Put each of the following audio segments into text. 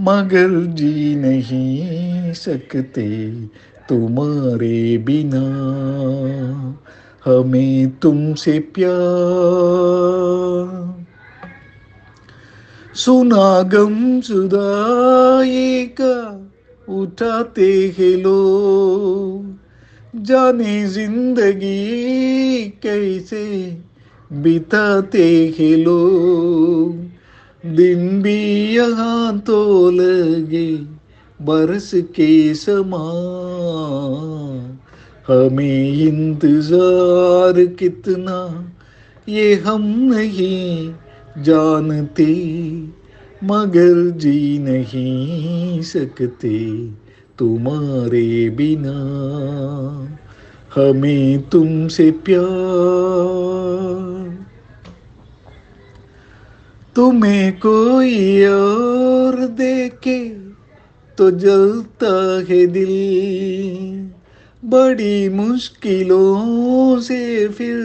मगर जी नहीं सकते तुम्हारे बिना। हमें तुमसे प्यार। सुना गम जुदाई का, उठाते हैं लोग। जाने ज़िंदगी कैसे बिताते हैं लोग। दिन भी यहाँ तो लगे बरस के समा। हमें इंतज़ार कितना, ये हम नहीं जानते। मगर जी नहीं सकते तुम्हारे बिना। हमें तुमसे प्यार तुम्हें कोई और देखे तो जलता है दिल। बड़ी मुश्किलों से फिर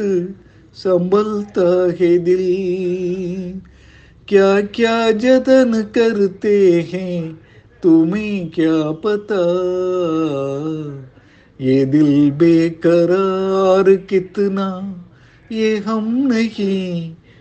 संभलता है दिल। क्या क्या जतन करते हैं, तुम्हें क्या पता? ये दिल बेकरार कितना, ये हम नहीं।